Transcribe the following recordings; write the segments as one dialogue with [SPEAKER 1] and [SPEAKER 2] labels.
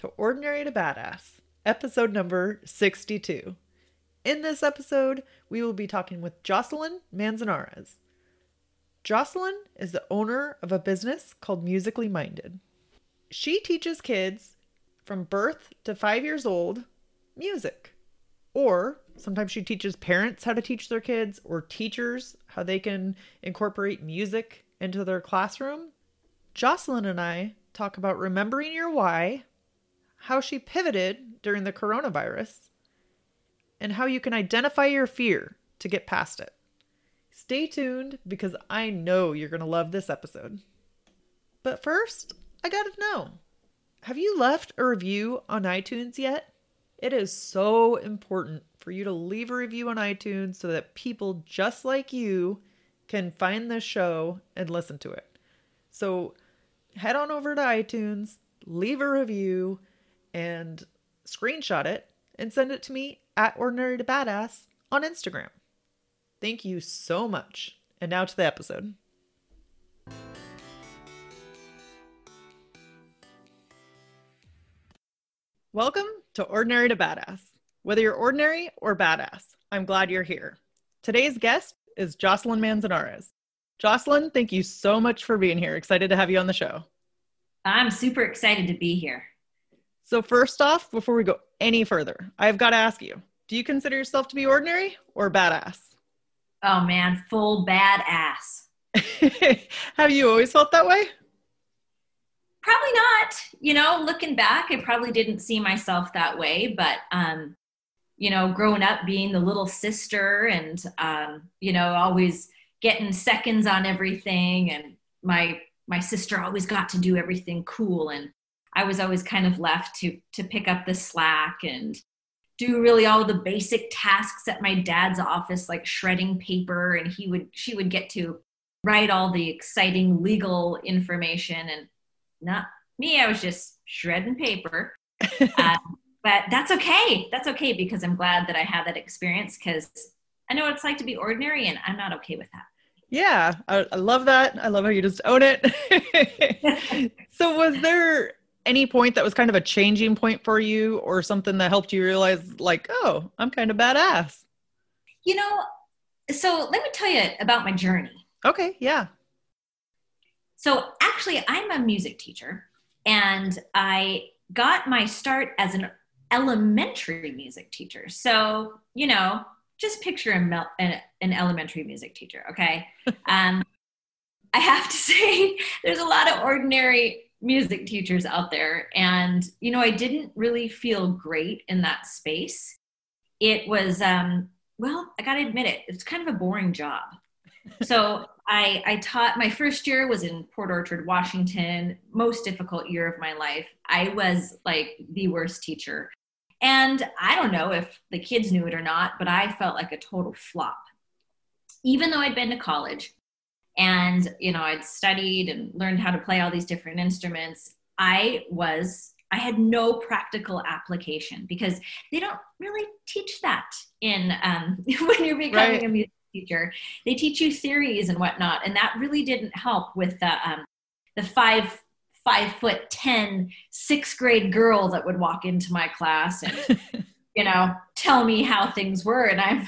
[SPEAKER 1] To Ordinary to Badass, episode number 62. In this episode, we will be talking with Jocelyn Manzanares. Jocelyn is the owner of a business called Musically Minded. She teaches kids from birth to five years old music. Or sometimes she teaches parents how to teach their kids, or teachers how they can incorporate music into their classroom. Jocelyn and I talk about remembering your why, how she pivoted during the coronavirus, and how you can identify your fear to get past it. Stay tuned because I know you're going to love this episode. But first, I got to know have you left a review on iTunes yet? It is so important for you to leave a review on iTunes so that people just like you can find this show and listen to it. So, head on over to iTunes, leave a review, and screenshot it and send it to me at Ordinary to Badass on Instagram. Thank you so much. And now to the episode. Welcome to Ordinary to Badass. Whether you're ordinary or badass, I'm glad you're here. Today's guest is Jocelyn Manzanares. Jocelyn, thank you so much for being here. Excited to have you on the show.
[SPEAKER 2] I'm super excited to be here.
[SPEAKER 1] So, first off, before we go any further, I've got to ask you do you consider yourself to be ordinary or badass?
[SPEAKER 2] Oh man, full badass.
[SPEAKER 1] have you always felt that way?
[SPEAKER 2] Probably not. You know, looking back, I probably didn't see myself that way, but um, you know, growing up being the little sister and um, you know, always getting seconds on everything and my my sister always got to do everything cool and I was always kind of left to to pick up the slack and do really all the basic tasks at my dad's office like shredding paper and he would she would get to write all the exciting legal information and not me I was just shredding paper uh, but that's okay that's okay because I'm glad that I had that experience because I know what it's like to be ordinary and I'm not okay with that
[SPEAKER 1] yeah, I, I, love that. I love how you just own it. so, was there any point that was kind of a changing point for you or something that helped you realize, like, oh, I'm kind of badass?
[SPEAKER 2] You know, so let me tell you about my journey.
[SPEAKER 1] Okay, yeah.
[SPEAKER 2] So, actually, I'm a music teacher and I got my start as an elementary music teacher. So, you know, just picture a, an, an elementary music teacher, okay? um, I have to say, there's a lot of ordinary music teachers out there. And, you know, I didn't really feel great in that space. It was, um, well, I got to admit it, it's kind of a boring job. so I, I taught, my first year was in Port Orchard, Washington, most difficult year of my life. I was like the worst teacher. And I don't know if the kids knew it or not, but I felt like a total flop. Even though I'd been to college and, you know, I'd studied and learned how to play all these different instruments, I was I had no practical application because they don't really teach that in um, when you're becoming right. a music teacher. They teach you theories and whatnot, and that really didn't help with the um, the five five foot ten sixth grade girl that would walk into my class and you know tell me how things were and i'm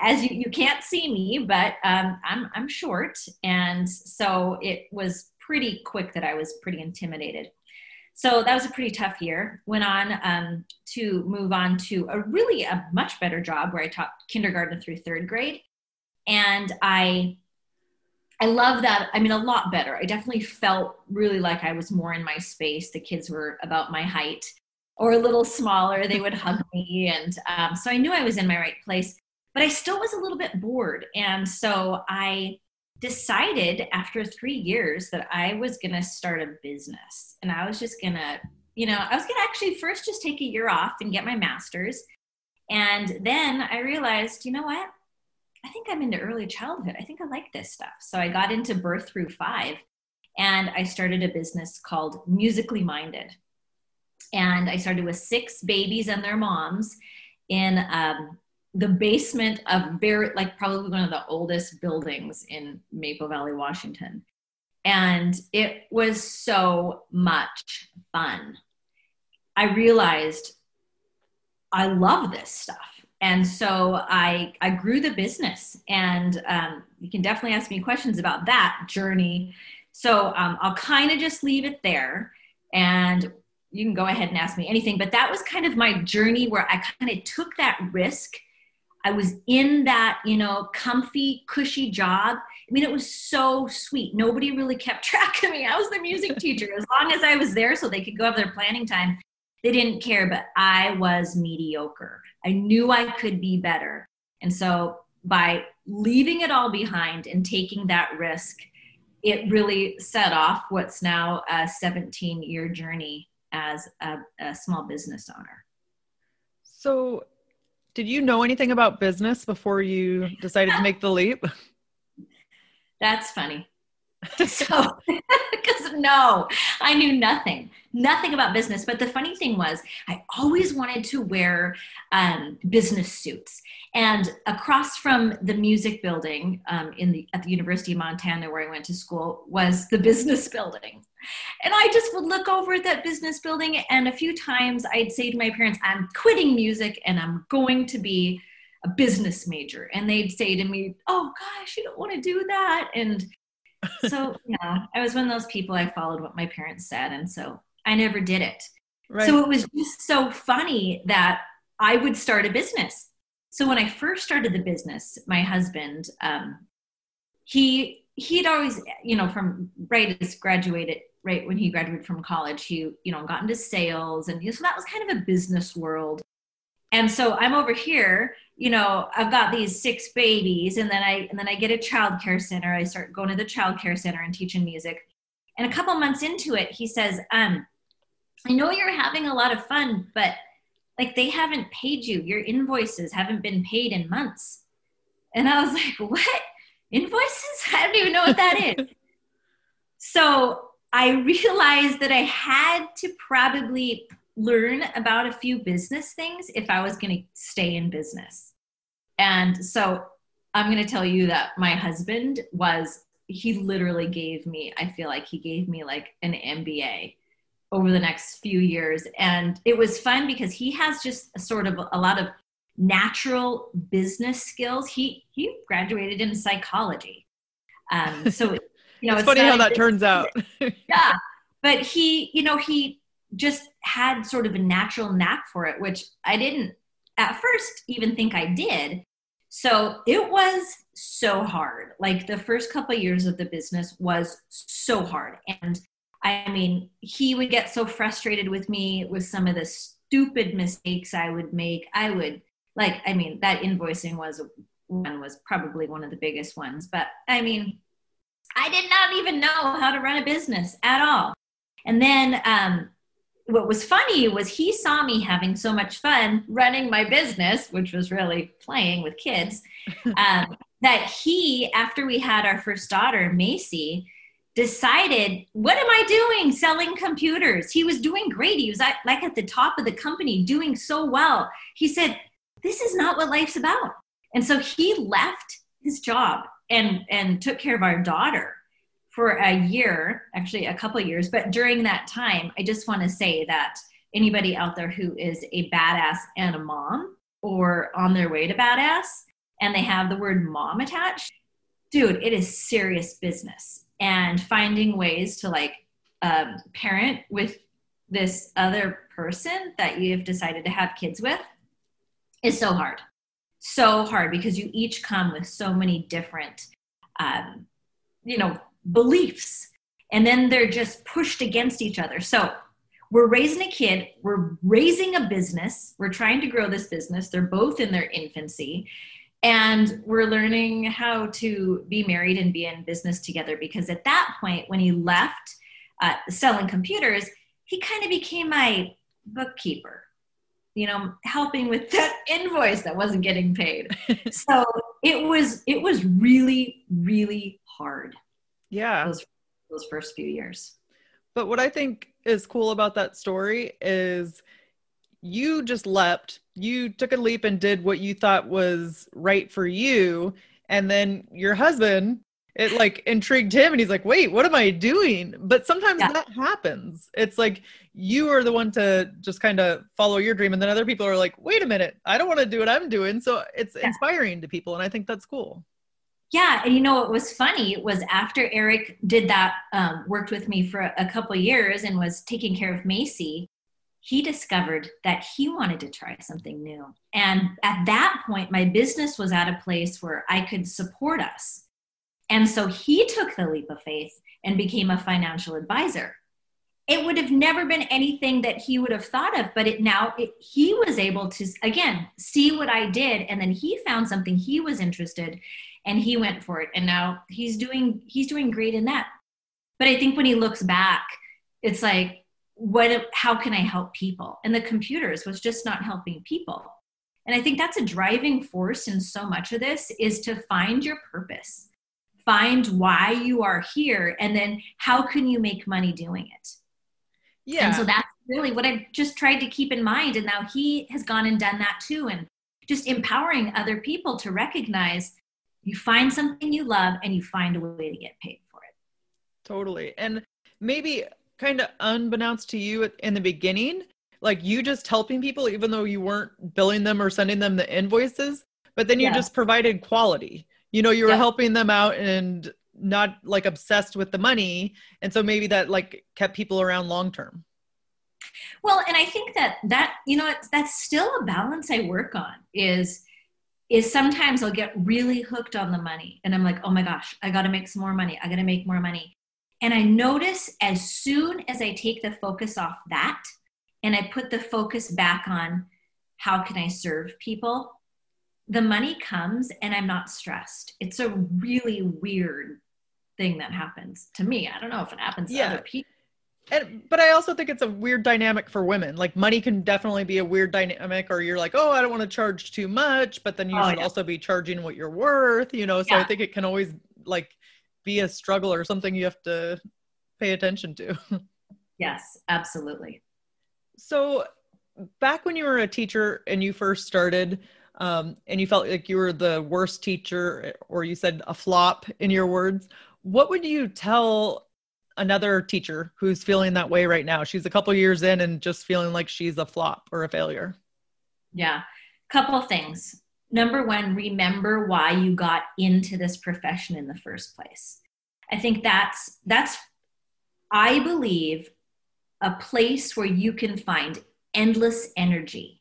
[SPEAKER 2] as you, you can't see me but um, I'm, I'm short and so it was pretty quick that i was pretty intimidated so that was a pretty tough year went on um, to move on to a really a much better job where i taught kindergarten through third grade and i I love that. I mean, a lot better. I definitely felt really like I was more in my space. The kids were about my height. or a little smaller, they would hug me. And um, so I knew I was in my right place, but I still was a little bit bored. And so I decided after three years that I was going to start a business and I was just going to, you know, I was going to actually first just take a year off and get my master's. And then I realized, you know what? I think I'm into early childhood. I think I like this stuff. So I got into birth through five and I started a business called Musically Minded. And I started with six babies and their moms in um, the basement of very, like, probably one of the oldest buildings in Maple Valley, Washington. And it was so much fun. I realized I love this stuff. And so I, I grew the business. And um, you can definitely ask me questions about that journey. So um, I'll kind of just leave it there. And you can go ahead and ask me anything. But that was kind of my journey where I kind of took that risk. I was in that, you know, comfy, cushy job. I mean, it was so sweet. Nobody really kept track of me. I was the music teacher. As long as I was there so they could go have their planning time, they didn't care, but I was mediocre. I knew I could be better. And so by leaving it all behind and taking that risk, it really set off what's now a 17 year journey as a, a small business owner.
[SPEAKER 1] So, did you know anything about business before you decided to make the leap?
[SPEAKER 2] That's funny. so, because no, I knew nothing, nothing about business. But the funny thing was, I always wanted to wear um, business suits. And across from the music building um, in the at the University of Montana, where I went to school, was the business building. And I just would look over at that business building, and a few times I'd say to my parents, "I'm quitting music, and I'm going to be." a business major and they'd say to me oh gosh you don't want to do that and so yeah, I was one of those people. I followed what my parents said, and so I never did it. Right. So it was just so funny that I would start a business. So when I first started the business, my husband, um, he he'd always, you know, from right as graduated, right when he graduated from college, he you know got into sales, and so that was kind of a business world. And so I'm over here you know i've got these six babies and then i and then i get a child care center i start going to the child care center and teaching music and a couple months into it he says um i know you're having a lot of fun but like they haven't paid you. Your invoices haven't been paid in months. And i was like what? Invoices? I don't even know what that is. So i realized that i had to probably learn about a few business things if I was going to stay in business. And so I'm going to tell you that my husband was, he literally gave me, I feel like he gave me like an MBA over the next few years. And it was fun because he has just sort of a lot of natural business skills. He, he graduated in psychology. Um, so, you know,
[SPEAKER 1] it's, it's funny how that turns out.
[SPEAKER 2] yeah. But he, you know, he just had sort of a natural knack for it, which I didn't at first even think I did. So it was so hard. Like the first couple of years of the business was so hard. And I mean, he would get so frustrated with me with some of the stupid mistakes I would make. I would like, I mean, that invoicing was one was probably one of the biggest ones. But I mean, I did not even know how to run a business at all. And then um, what was funny was he saw me having so much fun running my business, which was really playing with kids, um, that he, after we had our first daughter, Macy, decided, What am I doing selling computers? He was doing great. He was at, like at the top of the company, doing so well. He said, This is not what life's about. And so he left his job and, and took care of our daughter for a year, actually a couple years, but during that time, I just want to say that anybody out there who is a badass and a mom or on their way to badass and they have the word mom attached, dude, it is serious business. And finding ways to like um, parent with this other person that you've decided to have kids with is so hard. So hard because you each come with so many different, um, you know, beliefs and then they're just pushed against each other so we're raising a kid, we're raising a business, we're trying to grow this business. They're both in their infancy. And we're learning how to be married and be in business together because at that point, when he left uh, selling computers, he kind of became my bookkeeper you know helping with that invoice that wasn't getting paid. So it was it was really really hard.
[SPEAKER 1] Yeah.
[SPEAKER 2] Those, those first few years.
[SPEAKER 1] But what i think is cool about that story is you just leapt you took a leap and did what you thought was right for you and then your husband it like intrigued him and he's like wait what am i doing but sometimes yeah. that happens it's like you are the one to just kind of follow your dream and then other people are like wait a minute i don't want to do what i'm doing so it's yeah. inspiring to people and i think that's cool
[SPEAKER 2] yeah and you know what was funny was after eric did that um, worked with me for a couple years and was taking care of macy he discovered that he wanted to try something new and at that point my business was at a place where i could support us and so he took the leap of faith and became a financial advisor. It would have never been anything that he would have thought of, but it now it, he was able to again see what I did, and then he found something he was interested, and he went for it, and now he's doing he's doing great in that. But I think when he looks back, it's like, what? How can I help people? And the computers was just not helping people. And I think that's a driving force in so much of this is to find your purpose find why you are here and then how can you make money doing it yeah and so that's really what i've just tried to keep in mind and now he has gone and done that too and just empowering other people to recognize you find something you love and you find a way to get paid for it
[SPEAKER 1] totally and maybe kind of unbeknownst to you in the beginning like you just helping people even though you weren't billing them or sending them the invoices but then you yeah. just provided quality you know you were yep. helping them out and not like obsessed with the money and so maybe that like kept people around long term
[SPEAKER 2] well and i think that that you know that's still a balance i work on is is sometimes i'll get really hooked on the money and i'm like oh my gosh i got to make some more money i got to make more money and i notice as soon as i take the focus off that and i put the focus back on how can i serve people the money comes and I'm not stressed. It's a really weird thing that happens to me. I don't know if it happens yeah. to other people.
[SPEAKER 1] And, but I also think it's a weird dynamic for women. Like money can definitely be a weird dynamic, or you're like, oh, I don't want to charge too much, but then you oh, should yeah. also be charging what you're worth, you know. So yeah. I think it can always like be a struggle or something you have to pay attention to.
[SPEAKER 2] yes, absolutely.
[SPEAKER 1] So back when you were a teacher and you first started, um, and you felt like you were the worst teacher, or you said a flop in your words, what would you tell another teacher who's feeling that way right now? She's a couple years in and just feeling like she's a flop or a failure.
[SPEAKER 2] Yeah, couple things. Number one, remember why you got into this profession in the first place. I think that's that's I believe a place where you can find endless energy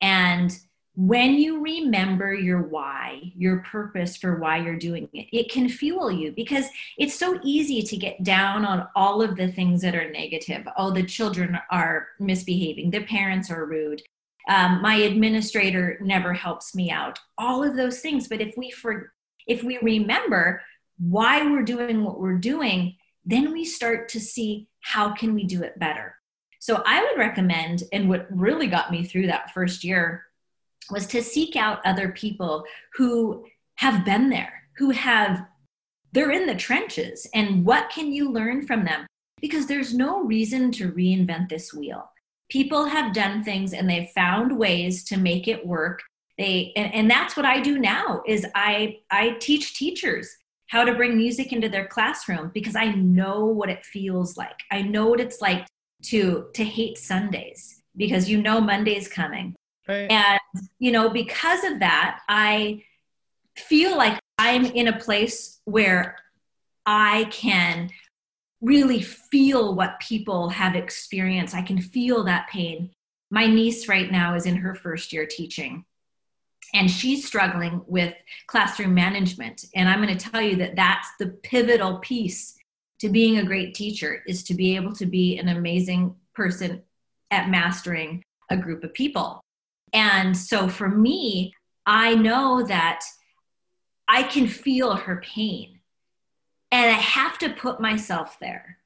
[SPEAKER 2] and when you remember your why, your purpose for why you're doing it, it can fuel you because it's so easy to get down on all of the things that are negative. Oh, the children are misbehaving, the parents are rude, um, my administrator never helps me out, all of those things. But if we for if we remember why we're doing what we're doing, then we start to see how can we do it better. So I would recommend, and what really got me through that first year was to seek out other people who have been there, who have, they're in the trenches, and what can you learn from them? Because there's no reason to reinvent this wheel. People have done things and they've found ways to make it work. They, and, and that's what I do now is I, I teach teachers how to bring music into their classroom because I know what it feels like. I know what it's like to to hate Sundays because you know Monday's coming Right. And, you know, because of that, I feel like I'm in a place where I can really feel what people have experienced. I can feel that pain. My niece right now is in her first year teaching and she's struggling with classroom management and i'm going to tell you that that's the pivotal piece to being a great teacher is to be able to be an amazing person at mastering a group of people. And so for me, I know that I can feel her pain and I have to put myself there.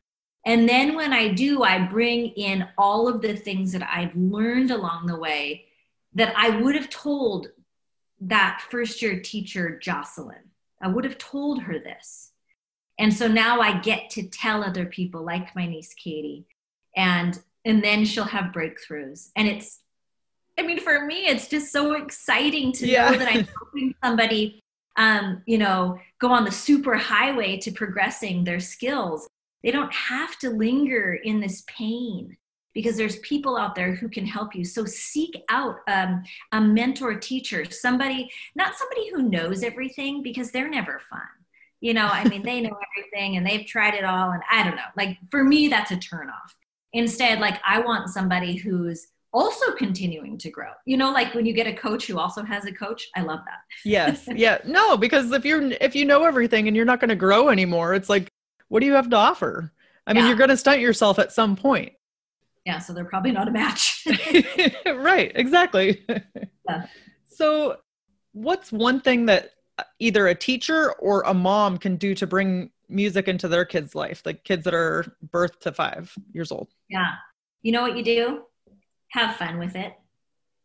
[SPEAKER 2] And then when I do, I bring in all of the things that I've learned along the way that I would have told that first year teacher, Jocelyn. I would have told her this. And so now I get to tell other people, like my niece Katie, and and then she'll have breakthroughs. And it's, I mean, for me, it's just so exciting to yeah. know that I'm helping somebody, um, you know, go on the super highway to progressing their skills. They don't have to linger in this pain because there's people out there who can help you. So seek out um, a mentor teacher, somebody, not somebody who knows everything because they're never fun. You know, I mean, they know everything and they've tried it all. And I don't know, like for me, that's a turnoff. Instead, like I want somebody who's also continuing to grow. You know, like when you get a coach who also has a coach, I love that.
[SPEAKER 1] yes. Yeah. No, because if you're if you know everything and you're not going to grow anymore, it's like what do you have to offer? I mean, yeah. you're going to stunt yourself at some point
[SPEAKER 2] yeah so they're probably not a match
[SPEAKER 1] right exactly yeah. so what's one thing that uh, either a teacher or a mom can do to bring music into their kids life like kids that are birth to five years old
[SPEAKER 2] yeah you know what you do have fun with it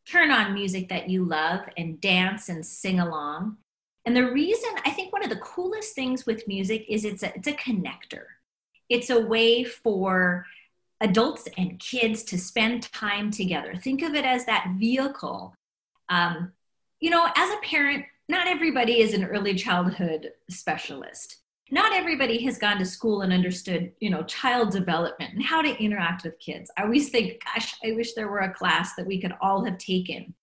[SPEAKER 2] turn on music that you love and dance and sing along and the reason i think one of the coolest things with music is it's a, it's a connector it's a way for adults and kids to spend time together. Think of it as that vehicle. Um, you know, as a parent, not everybody is an early childhood specialist. Not everybody has gone to school and understood, you know, child development and how to interact with kids. I always think, gosh, I wish there were a class that we could all have taken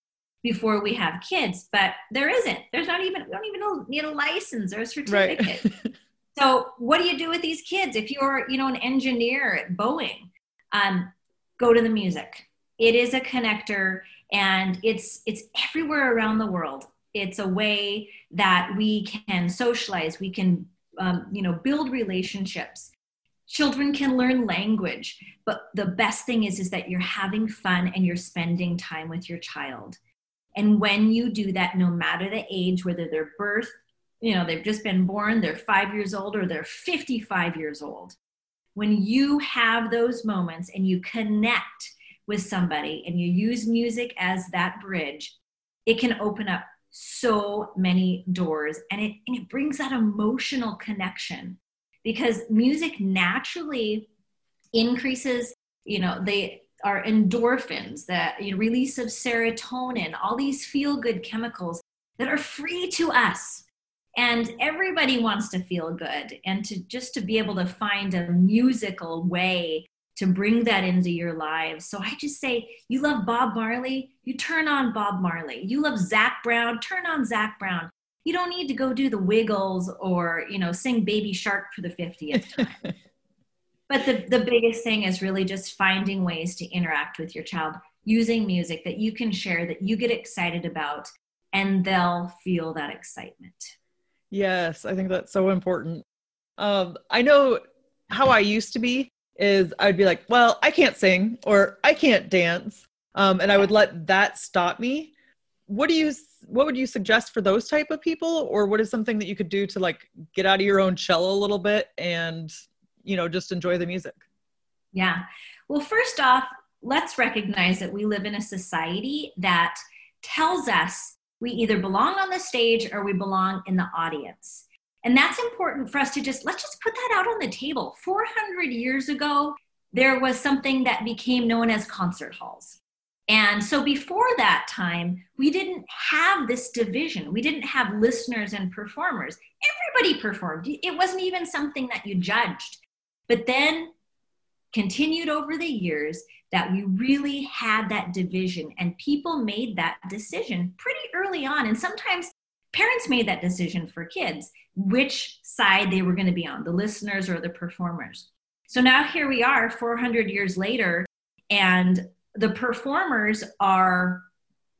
[SPEAKER 2] before we have kids, but there isn't. There's not even, we don't even need a license or a certificate. Right. so what do you do with these kids if you're, you know, an engineer at Boeing? um, go to the music. It is a connector and it's it's everywhere around the world. It's a way that we can socialize, we can um, you know build relationships. Children can learn language, but the best thing is is that you're having fun and you're spending time with your child. And when you do that, no matter the age, whether they're birth, you know, they've just been born, they're five years old, or they're 55 years old, when you have those moments and you connect with somebody and you use music as that bridge, it can open up so many doors and it, and it brings that emotional connection because music naturally increases, you know, they are endorphins, that you know, release of serotonin, all these feel good chemicals that are free to us. And everybody wants to feel good and to just to be able to find a musical way to bring that into your lives. So i just say you love bob marley? You turn on bob marley. You love Zac brown? Turn on Zac brown. You don't need to go do the wiggles or you know sing baby shark for the 50th time. But the, the biggest thing is really just finding ways to interact with your child using music that you can share that you get excited about and they'll feel that excitement.
[SPEAKER 1] Yes, I think that's so important. Um, I know how I used to be is I'd be like, well, I can't sing or I can't dance. Um, and I would let that stop me. What do you what would you suggest for those type of people or what is something that you could do to like get out of your own shell a little bit and you know just enjoy the music?
[SPEAKER 2] Yeah. Well, first off, let's recognize that we live in a society that tells us we either belong on the stage or we belong in the audience. And that's important for us to just let's just put that out on the table. 400 years ago, there was something that became known as concert halls. And so before that time, we didn't have this division. We didn't have listeners and performers. Everybody performed. It wasn't even something that you judged. But then continued over the years that we really had that division and people made that decision pretty early on and sometimes parents made that decision for kids which side they were going to be on the listeners or the performers. So now here we are 400 years later and the performers are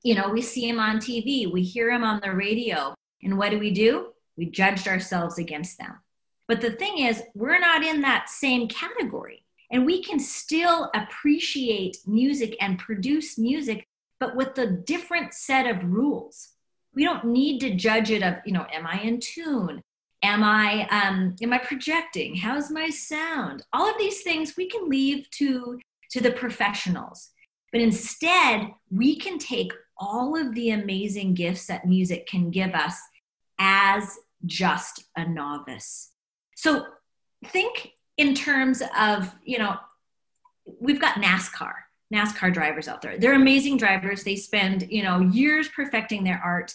[SPEAKER 2] you know we see them on tv we hear them on the radio and what do we do? We judged ourselves against them. But the thing is we're not in that same category And we can still appreciate music and produce music, but with a different set of rules. We don't need to judge it of, you know, am I in tune? Am I um, am I projecting? How's my sound? All of these things we can leave to to the professionals. But instead, we can take all of the amazing gifts that music can give us as just a novice. So think in terms of, you know, we've got NASCAR, NASCAR drivers out there. They're amazing drivers. They spend, you know, years perfecting their art.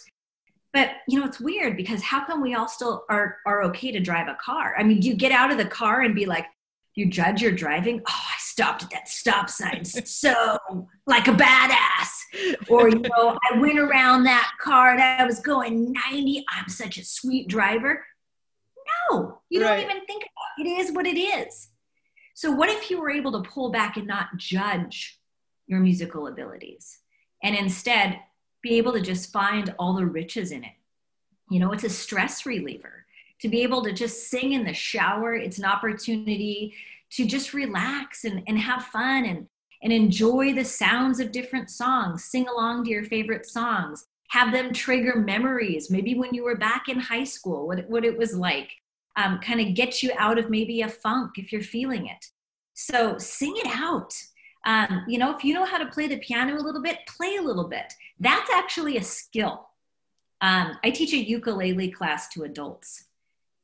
[SPEAKER 2] But you know, it's weird because how come we all still are are okay to drive a car? I mean, do you get out of the car and be like, you judge your driving? Oh, I stopped at that stop sign so like a badass. Or, you know, I went around that car and I was going 90. I'm such a sweet driver. No, you right. don't even think about it. It is what it is. So, what if you were able to pull back and not judge your musical abilities and instead be able to just find all the riches in it? You know, it's a stress reliever to be able to just sing in the shower. It's an opportunity to just relax and, and have fun and, and enjoy the sounds of different songs, sing along to your favorite songs, have them trigger memories, maybe when you were back in high school, what, what it was like, um, kind of get you out of maybe a funk if you're feeling it. So sing it out. Um, you know, if you know how to play the piano a little bit, play a little bit. That's actually a skill. Um, I teach a ukulele class to adults.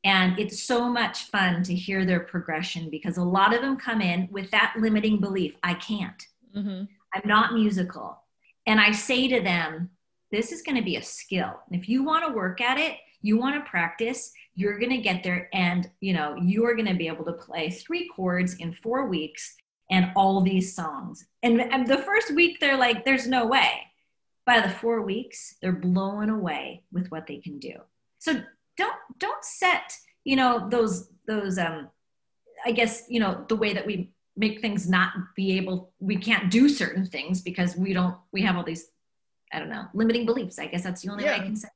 [SPEAKER 2] And it's so much fun to hear their progression because a lot of them come in with that limiting belief I can't. Mm-hmm. I'm not musical. And I say to them, this is going to be a skill. And if you want to work at it, you want to practice, you're going to get there and, you know, you're going to be able to play three chords in 4 weeks and all these songs. And, and the first week they're like there's no way. By the 4 weeks, they're blown away with what they can do. So don't don't set you know those those um i guess you know the way that we make things not be able we can't do certain things because we don't we have all these i don't know limiting beliefs i guess that's the only yeah. way i can say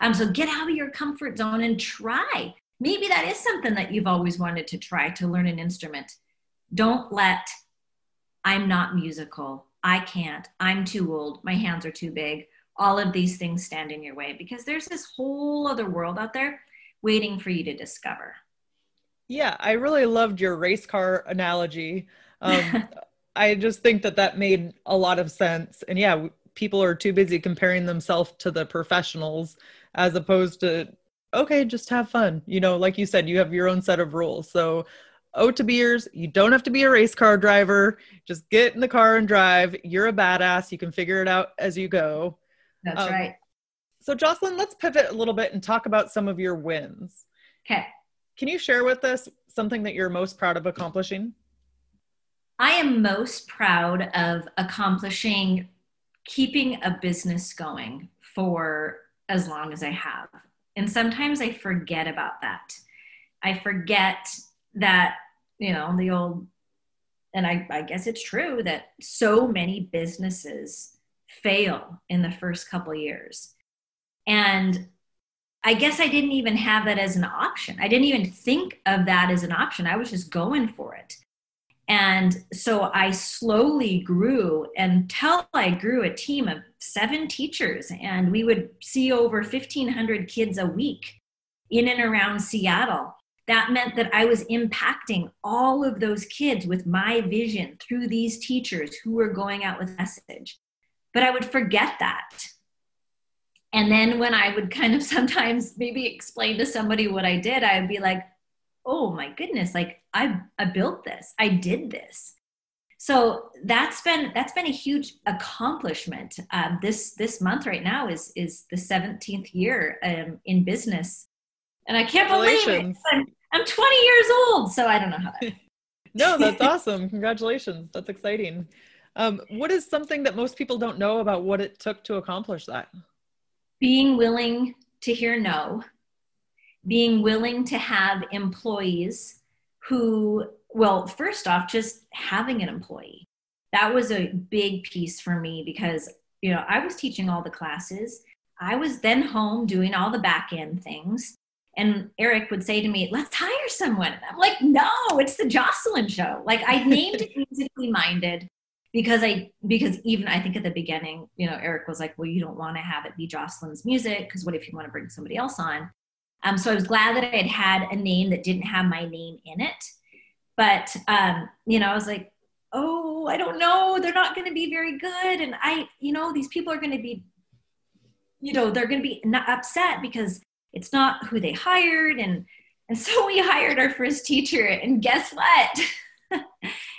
[SPEAKER 2] um so get out of your comfort zone and try maybe that is something that you've always wanted to try to learn an instrument don't let i'm not musical i can't i'm too old my hands are too big all of these things stand in your way because there's this whole other world out there waiting for you to discover.
[SPEAKER 1] Yeah, I really loved your race car analogy. Um, I just think that that made a lot of sense. And yeah, people are too busy comparing themselves to the professionals as opposed to, okay, just have fun. You know, like you said, you have your own set of rules. So, oh, to beers, you don't have to be a race car driver. Just get in the car and drive. You're a badass. You can figure it out as you go.
[SPEAKER 2] That's um, right.
[SPEAKER 1] So, Jocelyn, let's pivot a little bit and talk about some of your wins.
[SPEAKER 2] Okay.
[SPEAKER 1] Can you share with us something that you're most proud of accomplishing?
[SPEAKER 2] I am most proud of accomplishing keeping a business going for as long as I have. And sometimes I forget about that. I forget that, you know, the old, and I, I guess it's true that so many businesses fail in the first couple years. And I guess I didn't even have that as an option. I didn't even think of that as an option. I was just going for it. And so I slowly grew until I grew a team of seven teachers, and we would see over 1,500 kids a week in and around Seattle. That meant that I was impacting all of those kids with my vision through these teachers who were going out with message but I would forget that. And then when I would kind of sometimes maybe explain to somebody what I did, I would be like, oh my goodness, like I, I built this, I did this. So that's been that's been a huge accomplishment. Um, this this month right now is is the 17th year um, in business, and I can't believe it. I'm, I'm 20 years old, so I don't know how. That
[SPEAKER 1] no, that's awesome! Congratulations, that's exciting. Um, what is something that most people don't know about what it took to accomplish that?
[SPEAKER 2] Being willing to hear no, being willing to have employees who, well, first off, just having an employee. That was a big piece for me because, you know, I was teaching all the classes. I was then home doing all the back end things. And Eric would say to me, let's hire someone. I'm like, no, it's the Jocelyn show. Like I named it musically minded because I because even I think at the beginning, you know, Eric was like, well, you don't want to have it be Jocelyn's music because what if you want to bring somebody else on? Um, so I was glad that I had had a name that didn't have my name in it. But um, you know, I was like, oh, I don't know, they're not going to be very good, and I, you know, these people are going to be, you know, they're going to be upset because it's not who they hired, and and so we hired our first teacher, and guess what?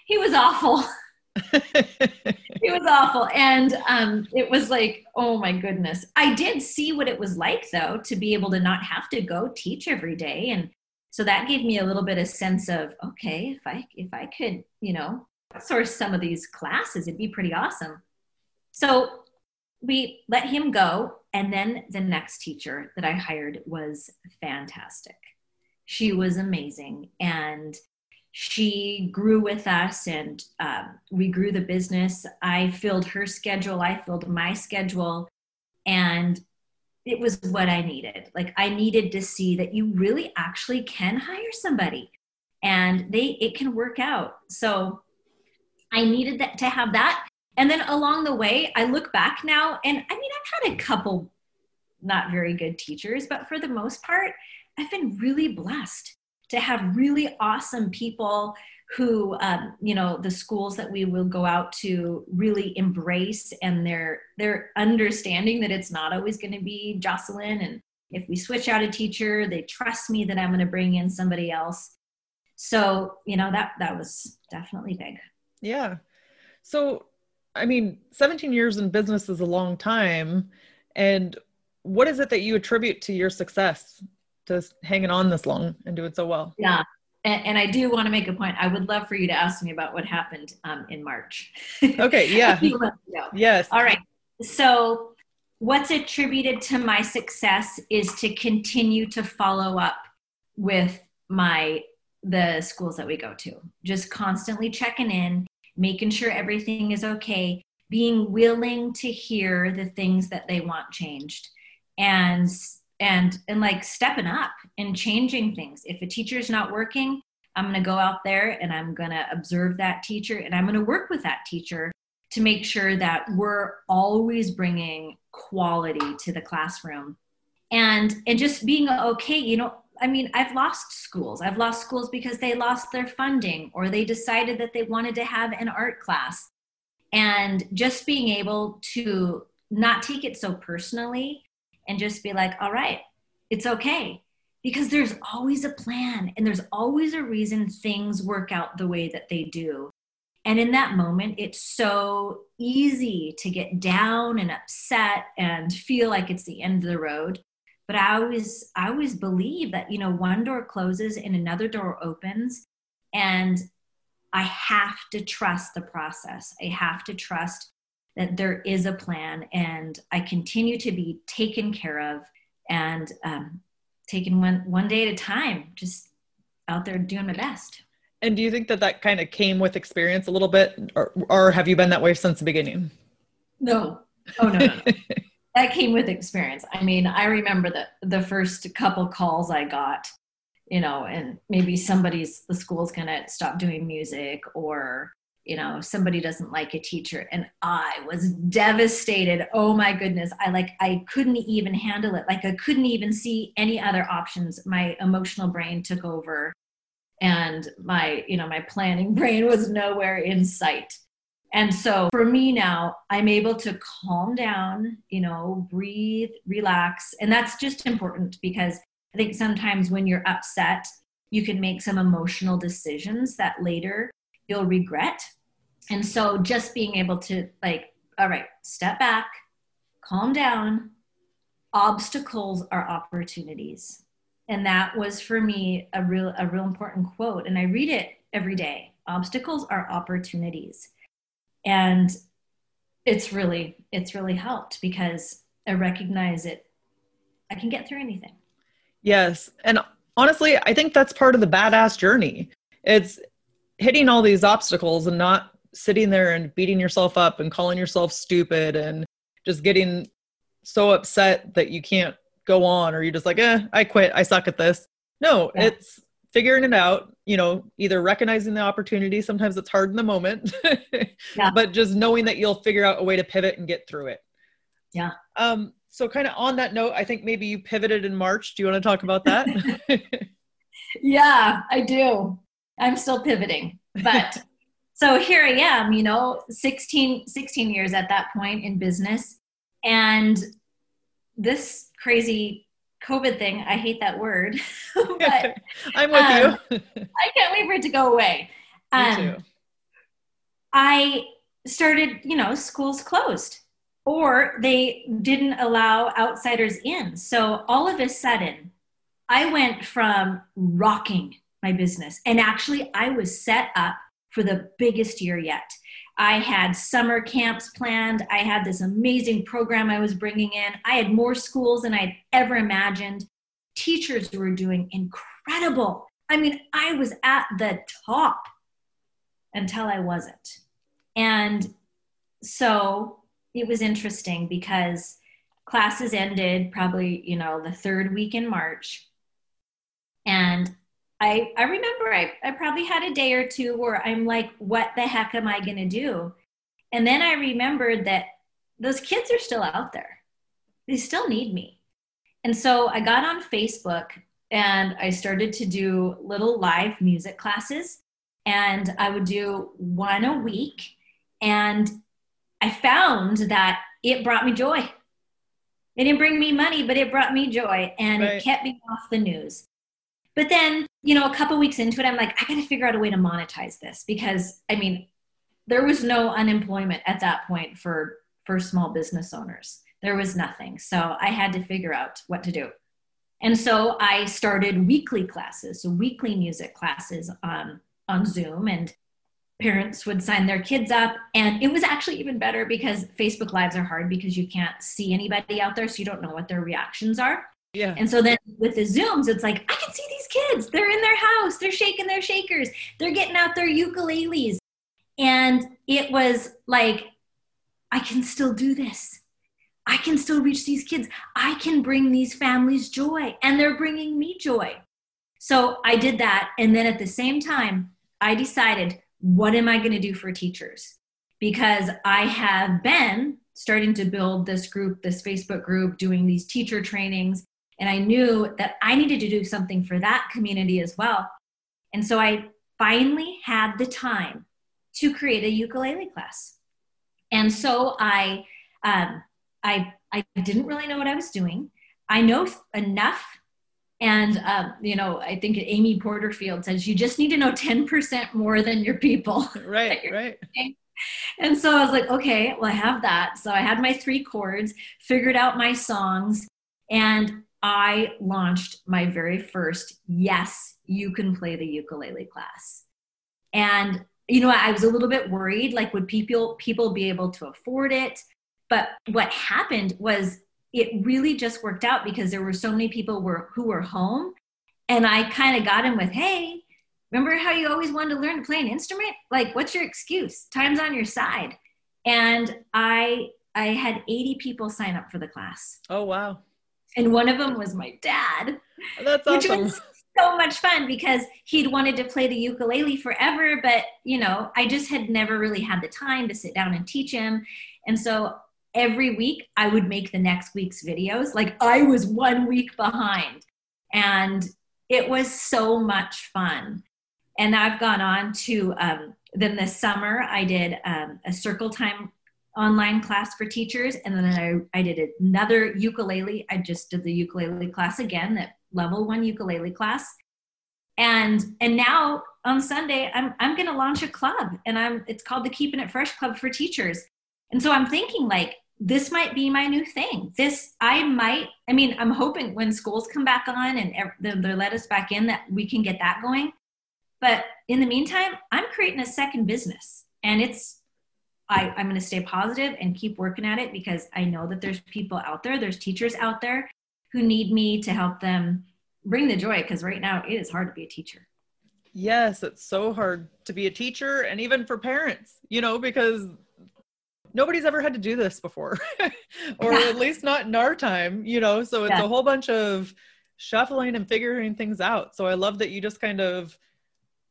[SPEAKER 2] he was awful. he was awful. And um, it was like oh my goodness. I did see what it was like though to be able to not have to go teach every day. And so that gave me a little bit of sense of okay if i if i could you know source some of these classes it'd be pretty awesome. So we let him go and then the next teacher that i hired was fantastic she was amazing and she grew with us and um, we grew the business. I filled her schedule, I filled my schedule, and it was what I needed. Like I needed to see that you really actually can hire somebody and they it can work out. So I needed that to have that. And then along the way, I look back now and I mean I've had a couple not very good teachers, but for the most part, I've been really blessed to have really awesome people who um, you know the schools that we will go out to really embrace and their their understanding that it's not always going to be jocelyn. And if we switch out a teacher they trust me that i'm going to bring in somebody else. So you know that that was definitely big.
[SPEAKER 1] Yeah. So i mean 17 years in business is a long time and what is it that you attribute to your success to hanging on this long and doing so well.
[SPEAKER 2] Yeah. And, and, I do want to make a point. I would love for you to ask me about what happened um, in March.
[SPEAKER 1] Okay. Yeah. yes.
[SPEAKER 2] All right. So, what's attributed to my success is to continue to follow up with my the schools that we go to. Just constantly checking in, making sure everything is okay, being willing to hear the things that they want changed, and and and like stepping up and changing things. If a teacher is not working i'm going to go out there and i'm going to observe that teacher and i'm going to work with that teacher to make sure that we're always bringing quality to the classroom. And and just being okay you know i mean i've lost schools i've lost schools because they lost their funding or they decided that they wanted to have an art class and just being able to not take it so personally and just be like, all right, it's okay. Because there's always a plan and there's always a reason things work out the way that they do. And in that moment, it's so easy to get down and upset and feel like it's the end of the road. But I always, I always believe that, you know, one door closes and another door opens. And I have to trust the process. I have to trust that there is a plan and I continue to be taken care of and um, taken one, one day at a time, just out there doing my best.
[SPEAKER 1] And do you think that that kind of came with experience a little bit, or, or have you been that way since the beginning?
[SPEAKER 2] No. Oh, no, no, no. that came with experience. I mean, I remember the, the first couple calls I got, you know, and maybe somebody's, the school's to stop doing music or, you know somebody doesn't like a teacher and i was devastated. Oh my goodness. I like i couldn't even handle it. Like i couldn't even see any other options. My emotional brain took over and my you know my planning brain was nowhere in sight and so for me now i'm able to calm down you know breathe relax. And that's just important because i think sometimes when you're upset you can make some emotional decisions that later you'll regret. And so just being able to like all right step back calm down. Obstacles are opportunities. And that was for me a real a real important quote. And i read it every day. Obstacles are opportunities and it's really it's really helped because i recognize it i can get through anything
[SPEAKER 1] yes and honestly i think that's part of the badass journey it's hitting all these obstacles and not sitting there and beating yourself up and calling yourself stupid and just getting so upset that you can't go on or you're just like, eh, I quit. I suck at this. No, yeah. it's figuring it out, you know, either recognizing the opportunity. Sometimes it's hard in the moment, yeah. but just knowing that you'll figure out a way to pivot and get through it.
[SPEAKER 2] Yeah.
[SPEAKER 1] Um, so kind of on that note, I think maybe you pivoted in March. Do you want to talk about that?
[SPEAKER 2] yeah, I do. I'm still pivoting, but so here I am, you know, 16, 16 years at that point in business. And this crazy COVID thing, I hate that word.
[SPEAKER 1] but, I'm with um,
[SPEAKER 2] you. I can't wait for it to go away.
[SPEAKER 1] Um, Me too.
[SPEAKER 2] I started, you know, schools closed or they didn't allow outsiders in. So all of a sudden, I went from rocking my business and actually I was set up for the biggest year yet. I had summer camps planned. I had this amazing program I was bringing in. I had more schools than I'd ever imagined. Teachers were doing incredible. I mean, I was at the top until I wasn't. And so it was interesting because classes ended probably, you know, the third week in March. And I, I remember I, I probably had a day or two where I'm like, what the heck am I going to do? And then I remembered that those kids are still out there. They still need me. And so I got on Facebook and I started to do little live music classes. And I would do one a week. And I found that it brought me joy. It didn't bring me money, but it brought me joy and right. it kept me off the news. But then, you know, a couple weeks into it, I'm like, I got to figure out a way to monetize this because I mean, there was no unemployment at that point for for small business owners. There was nothing. So I had to figure out what to do. And so I started weekly classes, so weekly music classes on on Zoom and parents would sign their kids up and it was actually even better because facebook lives are hard because you can't see anybody out there so you don't know what their reactions are
[SPEAKER 1] yeah.
[SPEAKER 2] And so then with the Zooms, it's like, I can see these kids. They're in their house. They're shaking their shakers. They're getting out their ukuleles. And it was like, I can still do this. I can still reach these kids. I can bring these families joy, and they're bringing me joy. So I did that. And then at the same time, I decided, what am I going to do for teachers? Because I have been starting to build this group, this Facebook group, doing these teacher trainings. And I knew that I needed to do something for that community as well. And so I finally had the time to create a ukulele class. And so I, um, I, I didn't really know what I was doing. I know enough. And, um, you know, I think Amy Porterfield says you just need to know 10% more than your people.
[SPEAKER 1] Right, right.
[SPEAKER 2] And so I was like, okay, well, I have that. So I had my three chords, figured out my songs, and I launched my very first Yes, You Can Play the Ukulele class. And you know, I was a little bit worried like would people people be able to afford it? But what happened was it really just worked out because there were so many people were, who were home and I kind of got in with, "Hey, remember how you always wanted to learn to play an instrument? Like what's your excuse? Time's on your side." And I I had 80 people sign up for the class.
[SPEAKER 1] Oh wow
[SPEAKER 2] and one of them was my dad.
[SPEAKER 1] That's awesome.
[SPEAKER 2] Which was so much fun because he'd wanted to play the ukulele forever, but you know, I just had never really had the time to sit down and teach him. And so every week I would make the next week's videos. Like I was one week behind. And it was so much fun. And I've gone on to um, then this summer I did um, a circle time online class for teachers and then I, I did another ukulele. I just did the ukulele class again that level one ukulele class. And and now on sunday i'm, I'm to launch a club and i'm it's called the keeping it fresh club for teachers. And so i'm thinking like this might be my new thing. This i might i mean i'm hoping when schools come back on and they're let us back in that we can get that going. But in the meantime i'm creating a second business and it's I, I'm going to stay positive and keep working at it because I know that there's people out there, there's teachers out there who need me to help them bring the joy because right now it is hard to be a teacher.
[SPEAKER 1] Yes, it's so hard to be a teacher and even for parents, you know, because nobody's ever had to do this before, or
[SPEAKER 2] Yeah.
[SPEAKER 1] at least not in our time, you know. So it's
[SPEAKER 2] Yeah.
[SPEAKER 1] a whole bunch of shuffling and figuring things out. So I love that you just kind of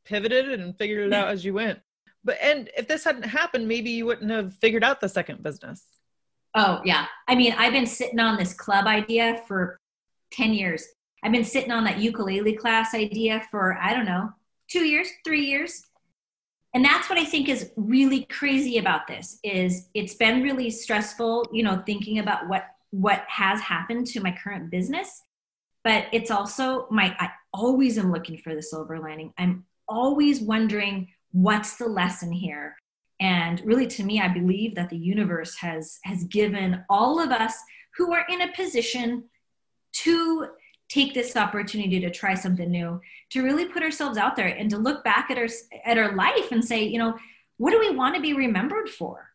[SPEAKER 1] pivoted and figured it out as you went. But and if this hadn't happened, maybe you wouldn't have figured out the second business.
[SPEAKER 2] Oh, yeah. I mean, I've been sitting on this club idea for 10 years. I've been sitting on that ukulele class idea for, I don't know, two years, three years. And that's what I think is really crazy about this is it's been really stressful, you know, thinking about what what has happened to my current business. But it's also my I always am looking for the silver lining. I'm always wondering what's the lesson here? And really to me i believe that the universe has has given all of us who are in a position to take this opportunity to try something new to really put ourselves out there and to look back at our at our life and say you know what do we want to be remembered for?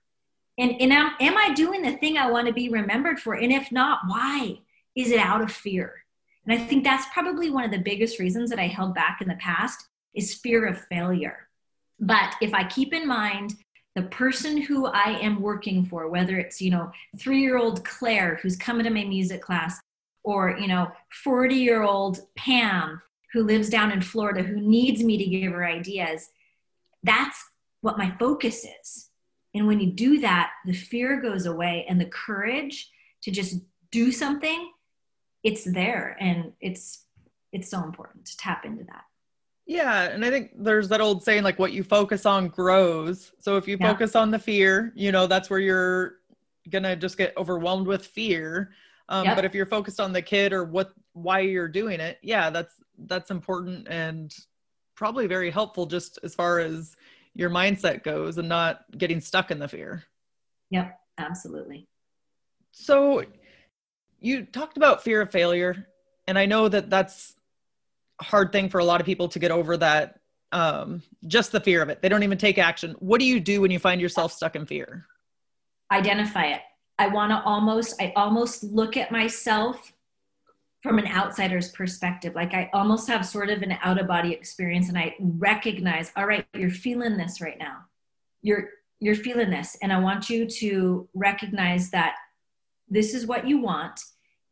[SPEAKER 2] And, and am, am i doing the thing i want to be remembered for? And if not why is it out of fear? And i think that's probably one of the biggest reasons that i held back in the past is fear of failure but if i keep in mind the person who I am working for, whether it's, you know, three year old Claire who's coming to my music class, or, you know, 40 year old Pam who lives down in Florida who needs me to give her ideas, that's what my focus is. And when you do that, the fear goes away and the courage to just do something, it's there. And it's, it's so important to tap into that.
[SPEAKER 1] Yeah, and I think there's that old saying like what you focus on grows. So if you
[SPEAKER 2] Yeah.
[SPEAKER 1] focus on the fear, you know, that's where you're going to just get overwhelmed with fear. Um
[SPEAKER 2] Yep.
[SPEAKER 1] but if you're focused on the kid or what why you're doing it, yeah, that's that's important and probably very helpful just as far as your mindset goes and not getting stuck in the fear.
[SPEAKER 2] Yep, absolutely.
[SPEAKER 1] So you talked about fear of failure and I know that that's hard thing for a lot of people to get over that um just the fear of it. They don't even take action. What do you do when you find yourself stuck in fear?
[SPEAKER 2] identify it. I want to almost, I almost look at myself from an outsider's perspective. Like I almost have sort of an out of body experience and I recognize, all right, you're feeling this right now. You're, you're feeling this. And I want you to recognize that this is what you want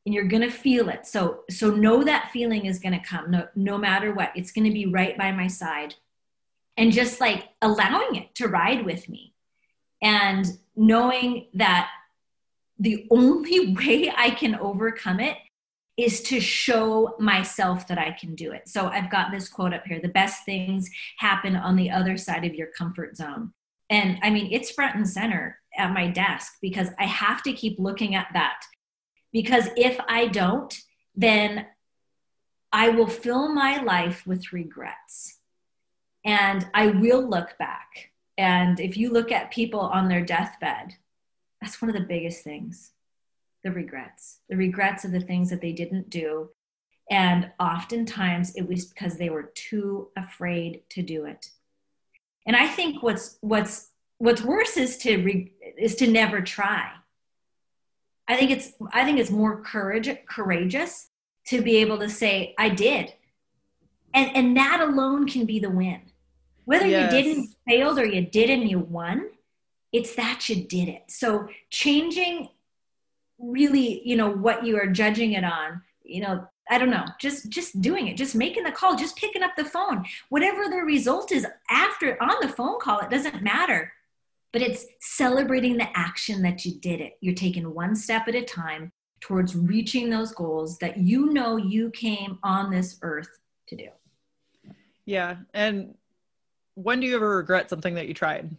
[SPEAKER 2] and you're going to feel it. So, so know that feeling is going to come no, no matter what. It's going to be right by my side and just like allowing it to ride with me and knowing that the only way I can overcome it is to show myself that I can do it. So I've got this quote up here the best things happen on the other side of your comfort zone. And I mean, it's front and center at my desk because I have to keep looking at that. Because if I don't, then I will fill my life with regrets. And I will look back and if you look at people on their deathbed, that's one of the biggest things the regrets, the regrets of the things that they didn't do. And oftentimes it was because they were too afraid to do it. And I think what's, what's, what's worse is to, re, is to never try. I think it's, I think it's more courage, courageous to be able to say, I did. And, and that alone can be the win whether
[SPEAKER 1] Yes.
[SPEAKER 2] you didn't failed or you did and you won it's that you did it so changing really you know what you are judging it on you know i don't know just just doing it just making the call just picking up the phone whatever the result is after on the phone call it doesn't matter but it's celebrating the action that you did it you're taking one step at a time towards reaching those goals that you know you came on this earth to do
[SPEAKER 1] Yeah, and when do you ever regret something that you tried?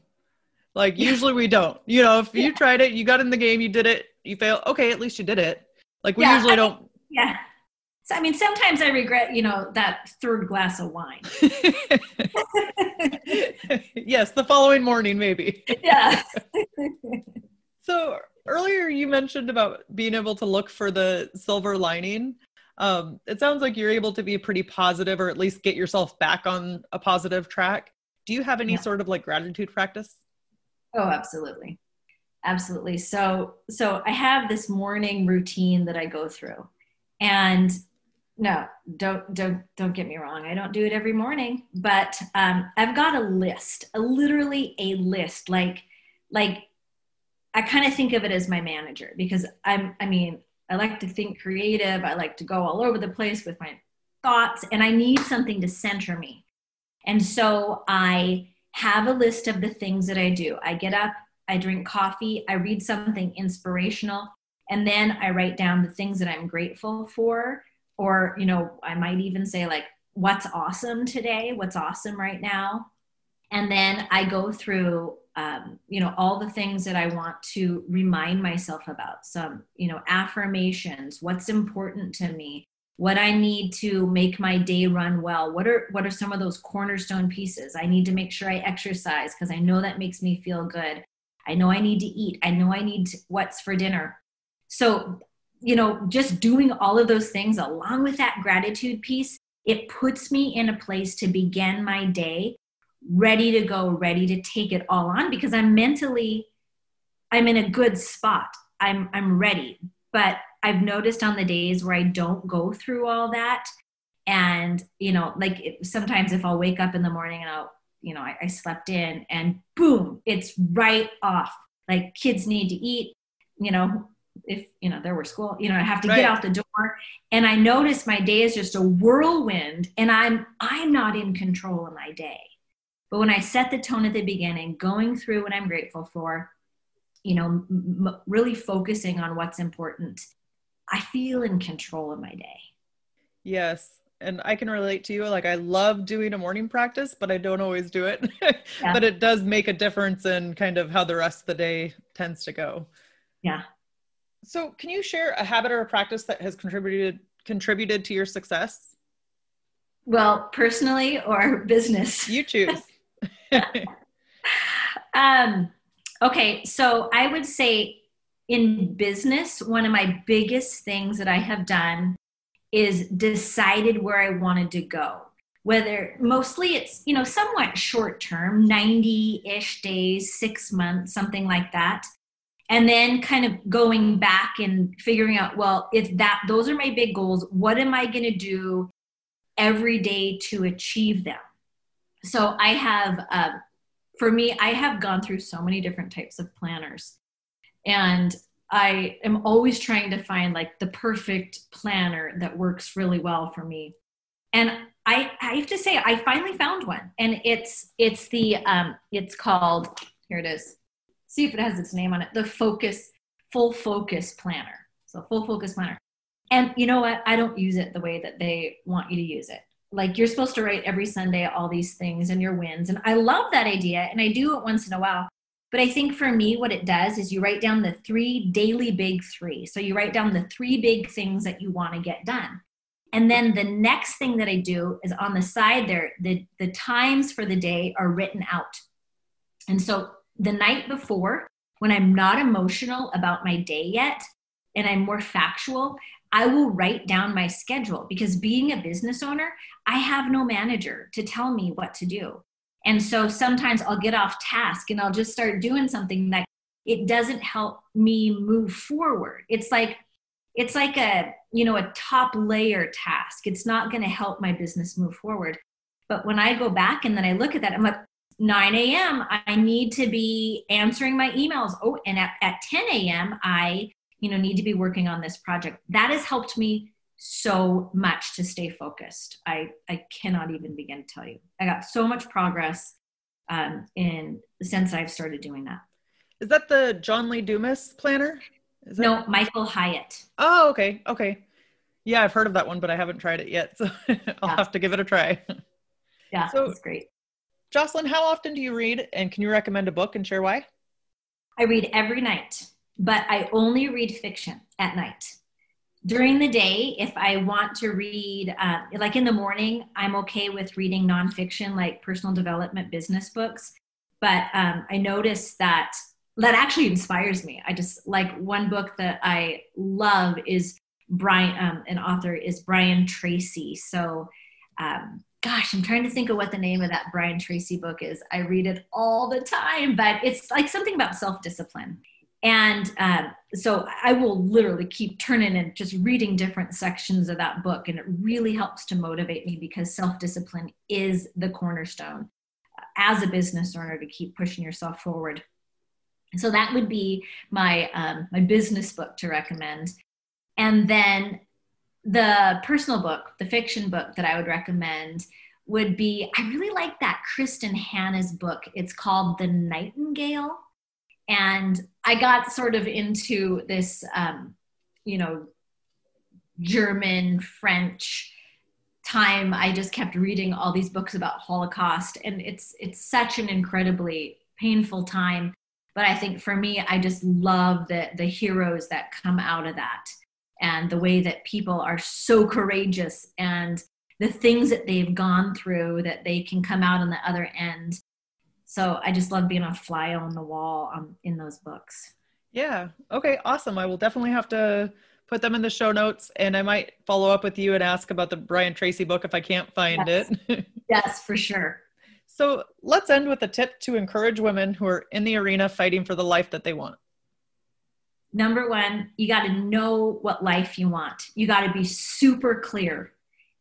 [SPEAKER 1] Like usually we don't. You know, if you
[SPEAKER 2] Yeah.
[SPEAKER 1] tried it, you got in the game, you did it, you fail. Okay, at least you did it. Like we
[SPEAKER 2] Yeah,
[SPEAKER 1] usually
[SPEAKER 2] I-
[SPEAKER 1] don't.
[SPEAKER 2] Yeah. So I mean, sometimes I regret, you know, that third glass of wine.
[SPEAKER 1] yes, the following morning maybe.
[SPEAKER 2] yeah.
[SPEAKER 1] So earlier you mentioned about being able to look for the silver lining. Um, it sounds like you're able to be pretty positive or at least get yourself back on a positive track. Do you have any
[SPEAKER 2] Yeah.
[SPEAKER 1] sort of like gratitude practice?
[SPEAKER 2] Oh, absolutely. Absolutely. So so I have this morning routine that I go through. And no, don't don't don't get me wrong. I don't do it every morning, but um, I've got a list, a literally a list, like like I kind of think of it as my manager because I'm, I mean, I like to think creative. I like to go all over the place with my thoughts, and I need something to center me. And so I have a list of the things that I do. I get up, I drink coffee, I read something inspirational, and then I write down the things that I'm grateful for. Or, you know, I might even say, like, what's awesome today, what's awesome right now. And then I go through, um, you know, all the things that I want to remind myself about. Some, you know, affirmations, what's important to me, what I need to make my day run well. What are what are some of those cornerstone pieces? I need to make sure I exercise because I know that makes me feel good. I know I need to eat. I know I need to, what's for dinner. So, you know, just doing all of those things along with that gratitude piece, it puts me in a place to begin my day ready to go, ready to take it all on because I'm mentally I'm in a good spot. I'm I'm ready. But I've noticed on the days where I don't go through all that and you know like it, sometimes if I'll wake up in the morning and I'll you know I, I slept in and boom it's right off like kids need to eat you know if you know there were school you know i have to right. get out the door and i notice my day is just a whirlwind and i'm i'm not in control of my day but when I set the tone at the beginning, going through what I'm grateful for, you know, m- really focusing on what's important, I feel in control of my day.
[SPEAKER 1] Yes. And I can relate to you. Like, I love doing a morning practice, but I don't always do it. Yeah. but it does make a difference in kind of how the rest of the day tends to go.
[SPEAKER 2] Yeah.
[SPEAKER 1] So, can you share a habit or a practice that has contributed contributed to your success?
[SPEAKER 2] Well, personally or business?
[SPEAKER 1] You choose.
[SPEAKER 2] um, okay, so I would say in business, one of my biggest things that I have done is decided where I wanted to go. Whether mostly it's, you know, somewhat short term, 90 ish days, six months, something like that. And then kind of going back and figuring out, well, if that, those are my big goals, what am I going to do every day to achieve them? so I have, uh, for me, I have gone through so many different types of planners. And I am always trying to find like the perfect planner that works really well for me. And I, I have to say, I finally found one, and it's it's the um, it's called here it is. See if it has its name on it. The Focus Full Focus Planner. So Full Focus Planner. And you know what? I don't use it the way that they want you to use it like you're supposed to write every Sunday all these things and your wins. And I love that idea and I do it once in a while. But I think for me, what it does is you write down the three daily big three. So you write down the three big things that you want to get done. And then the next thing that I do is on the side there, the, the times for the day are written out. And so the night before, when I'm not emotional about my day yet and I'm more factual, I will write down my schedule because being a business owner, I have no manager to tell me what to do. And so sometimes I'll get off task and I'll just start doing something that it doesn't help me move forward. It's like it's like a, you know, a top layer task. It's not going to help my business move forward. But when I go back and then I look at that, I'm like, 9 a.m., I need to be answering my emails. Oh, and at, at 10 a.m., I you know need to be working on this project that has helped me so much to stay focused i i cannot even begin to tell you i got so much progress um, in since i've started doing that
[SPEAKER 1] is that the john lee dumas planner
[SPEAKER 2] that- no michael hyatt
[SPEAKER 1] oh okay okay yeah i've heard of that one but i haven't tried it yet so i'll yeah. have to give it a try
[SPEAKER 2] yeah so it's great
[SPEAKER 1] jocelyn how often do you read and can you recommend a book and share why
[SPEAKER 2] i read every night but I only read fiction at night. During the day, if I want to read, uh, like in the morning, I'm okay with reading nonfiction like personal development business books. But um, I notice that that actually inspires me. I just like one book that I love is Brian, um, an author is Brian Tracy. So, um, gosh, I'm trying to think of what the name of that Brian Tracy book is. I read it all the time, but it's like something about self discipline. And um, so I will literally keep turning and just reading different sections of that book. And it really helps to motivate me because self discipline is the cornerstone as a business owner to keep pushing yourself forward. So that would be my um, my business book to recommend. And then the personal book, the fiction book that I would recommend would be I really like that Kristin Hannah's book. It's called The Nightingale. And I got sort of into this, um, you know, German, French time. I just kept reading all these books about Holocaust, and it's it's such an incredibly painful time. But I think for me, I just love the the heroes that come out of that and the way that people are so courageous and the things that they've gone through that they can come out on the other end. So I just love being a fly on the wall um, in those books.
[SPEAKER 1] Yeah. Okay. Awesome. I will definitely have to put them in the show notes and I might follow up with you and ask about the Brian Tracy book if I can't find
[SPEAKER 2] yes.
[SPEAKER 1] it.
[SPEAKER 2] yes, for sure.
[SPEAKER 1] So let's end with a tip to encourage women who are in the arena fighting for the life that they want
[SPEAKER 2] number one, you got to know what life you want. You got to be super clear.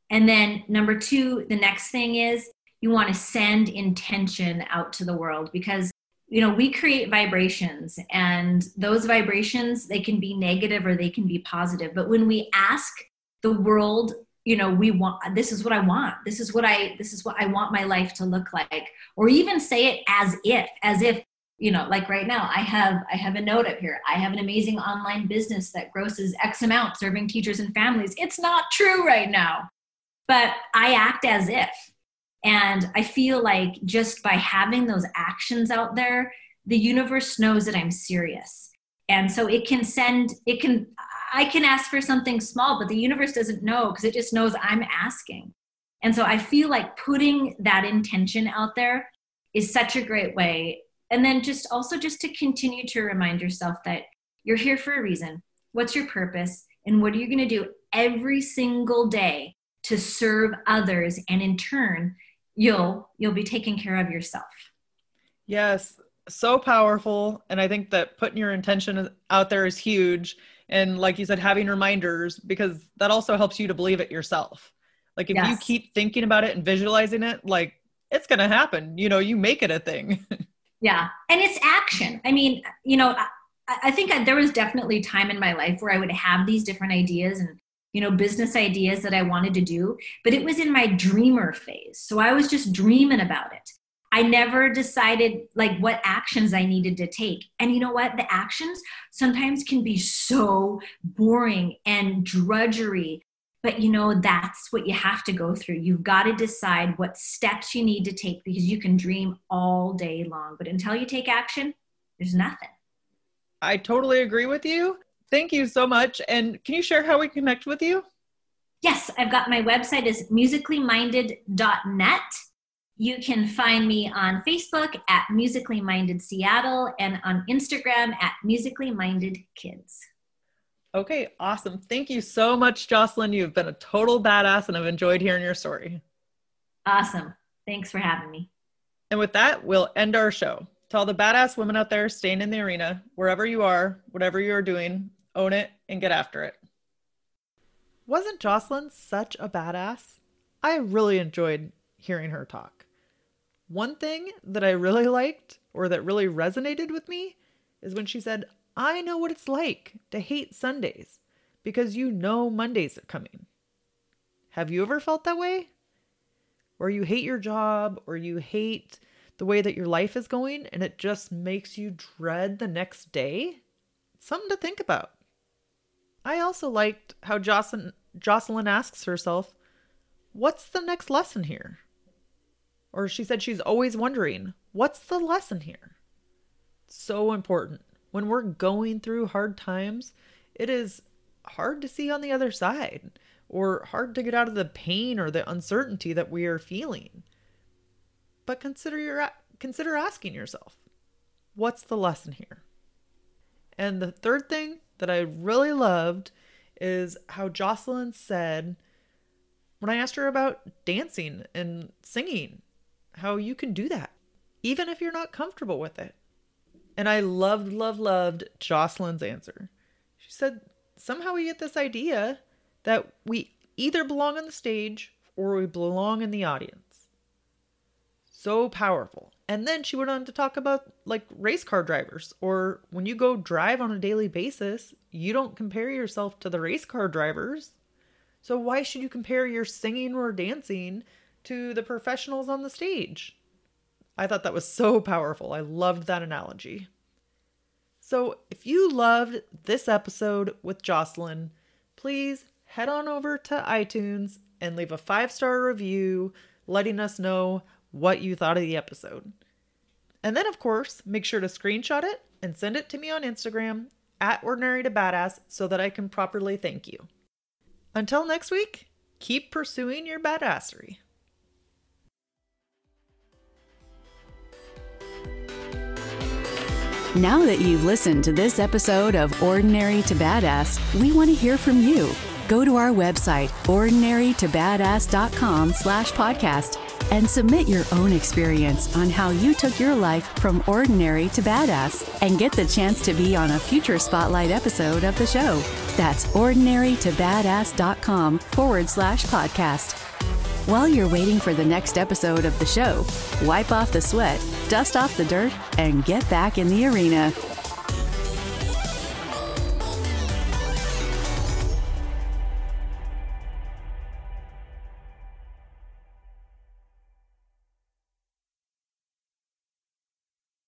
[SPEAKER 2] And then number two, the next thing is you want to send intention out to the world because you know we create vibrations and those vibrations they can be negative or they can be positive but when we ask the world you know we want this is what i want this is what i this is what i want my life to look like or even say it as if as if you know like right now i have i have a note up here. I have an amazing online business that grosses x amount serving teachers and families. It's not true right now but i act as if. And i feel like just by having those actions out there the universe knows that i'm serious. And so it can send it can i can ask for something small but the universe doesn't know because it just knows i'm asking. And so i feel like putting that intention out there is such a great way and then just also just to continue to remind yourself that you're here for a reason. What's your purpose? And what are you going to do every single day to serve others? And in turn you'll you'll be taking care of yourself.
[SPEAKER 1] Yes so powerful. And i think that putting your intention out there is huge. And like you said having reminders because that also helps you to believe it yourself. Like if yes. you keep thinking about it and visualizing it like it's going to happen. You know you make it a thing
[SPEAKER 2] Yeah. And it's action. I mean, you know, I, I think there was definitely time in my life where I would have these different ideas and, you know, business ideas that I wanted to do, but it was in my dreamer phase. So I was just dreaming about it. I never decided like what actions I needed to take. And you know what? The actions sometimes can be so boring and drudgery but you know, that's what you have to go through. You've got to decide what steps you need to take because you can dream all day long. But until you take action, there's nothing.
[SPEAKER 1] I totally agree with you. Thank you so much. And can you share how we connect with you?
[SPEAKER 2] Yes, I've got my website is musicallyminded.net. You can find me on Facebook at Musically Minded Seattle and on Instagram at Musically Minded Kids.
[SPEAKER 1] Okay, awesome. Thank you so much, Jocelyn. You've been a total badass and I've enjoyed hearing your story.
[SPEAKER 2] Awesome. Thanks for having me.
[SPEAKER 1] And with that, we'll end our show. To all the badass women out there staying in the arena, wherever you are, whatever you're doing, own it and get after it. Wasn't Jocelyn such a badass? I really enjoyed hearing her talk. One thing that I really liked or that really resonated with me is when she said, I know what it's like to hate Sundays because you know Mondays are coming. Have you ever felt that way? Or you hate your job or you hate the way that your life is going and it just makes you dread the next day? Something to think about. I also liked how Jocelyn, Jocelyn asks herself, What's the next lesson here? Or she said she's always wondering, What's the lesson here? So important when we're going through hard times, it is hard to see on the other side or hard to get out of the pain or the uncertainty that we are feeling. But consider your consider asking yourself, what's the lesson here? And the third thing that I really loved is how Jocelyn said when I asked her about dancing and singing, how you can do that even if you're not comfortable with it. And I loved, loved, loved Jocelyn's answer. She said, somehow we get this idea that we either belong on the stage or we belong in the audience. So powerful. And then she went on to talk about like race car drivers, or when you go drive on a daily basis, you don't compare yourself to the race car drivers. So why should you compare your singing or dancing to the professionals on the stage? I thought that was so powerful. I loved that analogy. So if you loved this episode with Jocelyn, please head on over to iTunes and leave a five star review letting us know what you thought of the episode. And then, of course, make sure to screenshot it and send it to me on Instagram at ordinary to badass so that I can properly thank you. Until next week, keep pursuing your badassery.
[SPEAKER 3] Now that you've listened to this episode of Ordinary to Badass, we want to hear from you. Go to our website, ordinarytobadass.com slash podcast, and submit your own experience on how you took your life from ordinary to badass and get the chance to be on a future spotlight episode of the show. That's ordinarytobadass.com forward slash podcast. While you're waiting for the next episode of the show, wipe off the sweat, dust off the dirt, and get back in the arena.